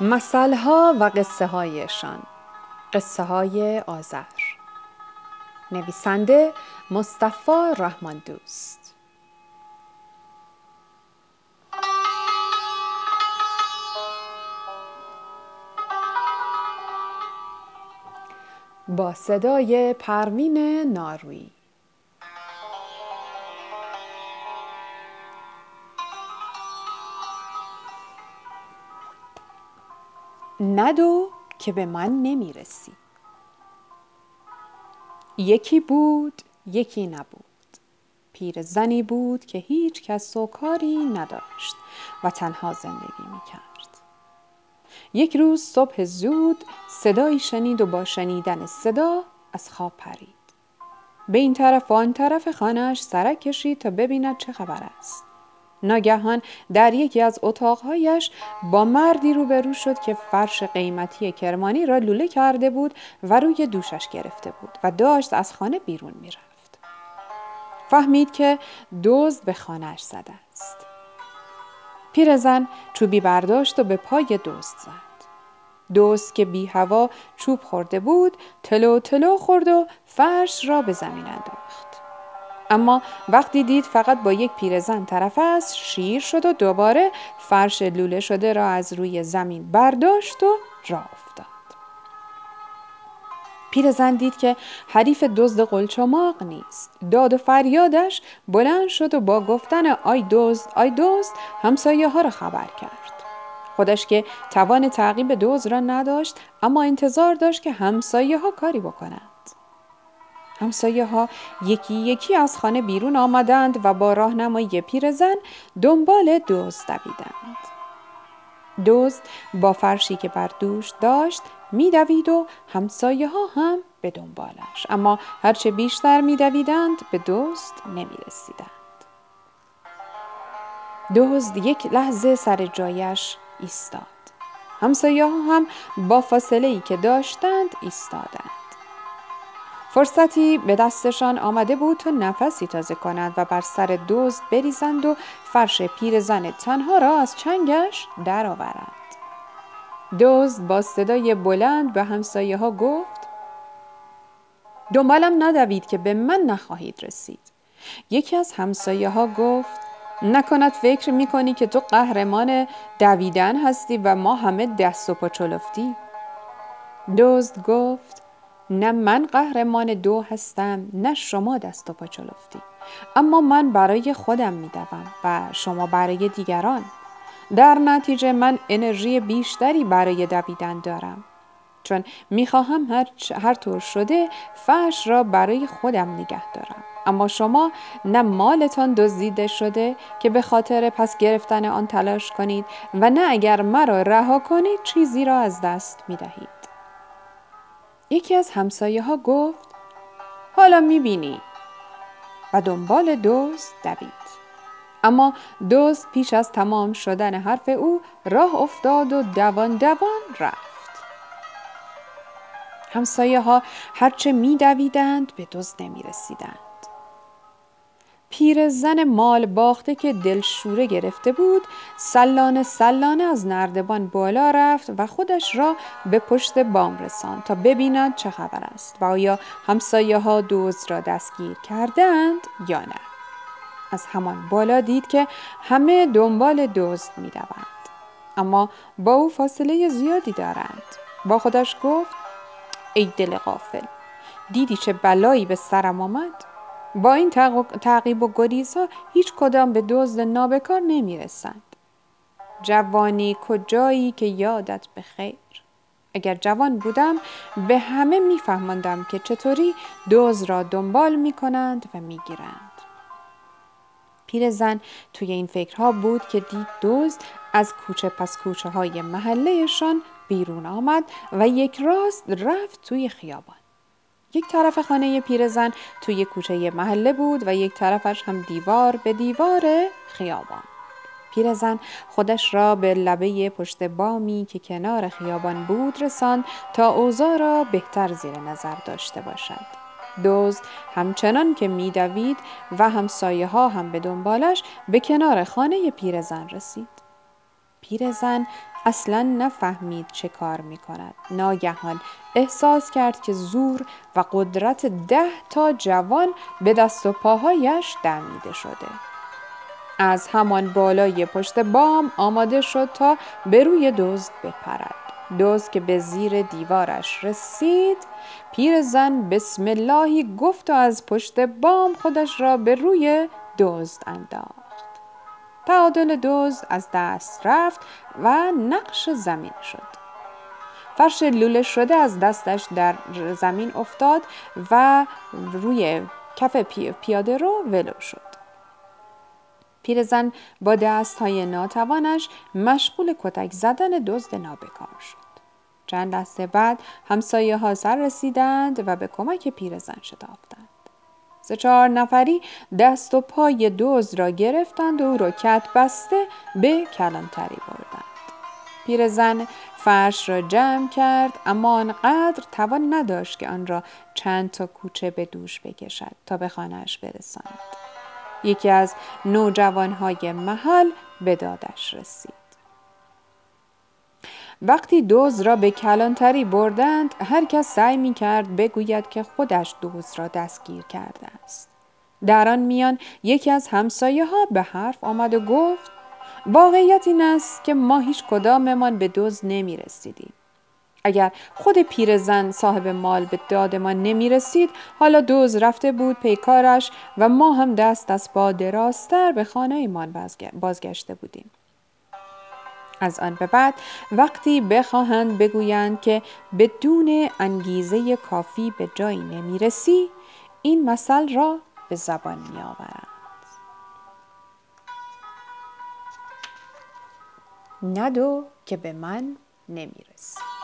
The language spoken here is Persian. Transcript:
مسئله و قصه هایشان قصه های آذر. نویسنده مصطفی رحمان دوست با صدای پروین ناروی. ندو که به من نمی‌رسی یکی بود یکی نبود پیر زنی بود که هیچ کس و کاری نداشت و تنها زندگی می کرد. یک روز صبح زود صدایی شنید و با شنیدن صدا از خواب پرید. به این طرف و آن طرف خانهاش سرک کشید تا ببیند چه خبر است. ناگهان در یکی از اتاقهایش با مردی روبرو شد که فرش قیمتی کرمانی را لوله کرده بود و روی دوشش گرفته بود و داشت از خانه بیرون می‌رفت. فهمید که دزد به خانهاش زده است. پیرزن چوبی برداشت و به پای دزد زد. دوست که بی هوا چوب خورده بود تلو تلو خورد و فرش را به زمین انداخت. اما وقتی دید فقط با یک پیرزن طرف است شیر شد و دوباره فرش لوله شده را از روی زمین برداشت و راه افتاد. پیرزن دید که حریف دزد قلچماق نیست. داد و فریادش بلند شد و با گفتن آی دزد آی دزد همسایه ها را خبر کرد. خودش که توان تعقیب دزد را نداشت اما انتظار داشت که همسایه ها کاری بکنند. همسایه ها یکی یکی از خانه بیرون آمدند و با راهنمایی پیرزن دنبال دزد دویدند. دزد با فرشی که بر دوش داشت میدوید و همسایه ها هم به دنبالش اما هرچه بیشتر میدویدند به دزد نمی‌رسیدند. دزد یک لحظه سر جایش ایستاد. همسایه ها هم با فاصله ای که داشتند ایستادند. فرصتی به دستشان آمده بود تا نفسی تازه کنند و بر سر دزد بریزند و فرش پیرزن تنها را از چنگش درآورند. دزد با صدای بلند به همسایه ها گفت دنبالم ندوید که به من نخواهید رسید. یکی از همسایه ها گفت نکند فکر می کنی که تو قهرمان دویدن هستی و ما همه دست و پا چلفتی. دزد گفت نه من قهرمان دو هستم نه شما دست و پا چلفتی. اما من برای خودم میدوم و شما برای دیگران. در نتیجه من انرژی بیشتری برای دویدن دارم. چون می‌خواهم هر, هر طور شده فرش را برای خودم نگه دارم. اما شما نه مالتان دزدیده شده که به خاطر پس گرفتن آن تلاش کنید و نه اگر مرا رها کنید چیزی را از دست می‌دهید. یکی از همسایه ها گفت حالا می‌بینی. و دنبال دوست دوید. اما دوست پیش از تمام شدن حرف او راه افتاد و دوان دوان رفت. همسایه ها هرچه میدویدند به دزد نمی رسیدند. پیر زن مال باخته که دلشوره گرفته بود سلانه سلانه از نردبان بالا رفت و خودش را به پشت بام رساند تا ببیند چه خبر است و آیا همسایه ها دوز را دستگیر کردند یا نه. از همان بالا دید که همه دنبال دزد می دوند. اما با او فاصله زیادی دارند. با خودش گفت ای دل غافل دیدی چه بلایی به سرم آمد؟ با این تعقیب و گریزها هیچ کدام به دزد نابکار نمی رسند. جوانی کجایی که یادت به خیر اگر جوان بودم به همه میفهماندم که چطوری دوز را دنبال می کنند و می گیرند. پیرزن توی این فکرها بود که دید دوز از کوچه پس کوچه های محلهشان بیرون آمد و یک راست رفت توی خیابان. یک طرف خانه پیرزن توی کوچه محله بود و یک طرفش هم دیوار به دیوار خیابان. پیرزن خودش را به لبه پشت بامی که کنار خیابان بود رساند تا اوضاع را بهتر زیر نظر داشته باشد. دزد همچنان که میدوید و همسایه ها هم به دنبالش به کنار خانه پیرزن رسید. پیرزن اصلا نفهمید چه کار می کند ناگهان احساس کرد که زور و قدرت ده تا جوان به دست و پاهایش دمیده شده. از همان بالای پشت بام آماده شد تا به روی دزد بپرد. دزد که به زیر دیوارش رسید پیرزن بسم اللهی گفت و از پشت بام خودش را به روی دزد انداخت. تعادل دزد از دست رفت و نقش زمین شد فرش لوله شده از دستش در زمین افتاد و روی کف پیاده رو ولو شد پیرزن با دست های ناتوانش مشغول کتک زدن دزد نابکار شد. چند دسته بعد همسایه ها سر رسیدند و به کمک پیرزن شتافتند. سه چهار نفری دست و پای دزد را گرفتند و او را کت بسته به کلانتری بردند. پیرزن فرش را جمع کرد اما آنقدر توان نداشت که آن را چند تا کوچه به دوش بکشد تا به خانهاش برساند. یکی از نوجوانهای محل به دادش رسید. وقتی دوز را به کلانتری بردند هر کس سعی می کرد بگوید که خودش دوز را دستگیر کرده است. در آن میان یکی از همسایه ها به حرف آمد و گفت واقعیت این است که ما هیچ کداممان به دوز نمی رسیدیم. اگر خود پیرزن صاحب مال به داد ما نمی رسید حالا دوز رفته بود پیکارش و ما هم دست از پا دراستر به خانه ایمان بازگشته بودیم. از آن به بعد وقتی بخواهند بگویند که بدون انگیزه کافی به جایی نمی رسی این مثل را به زبان می آورند. ندو که به من نمی رسی.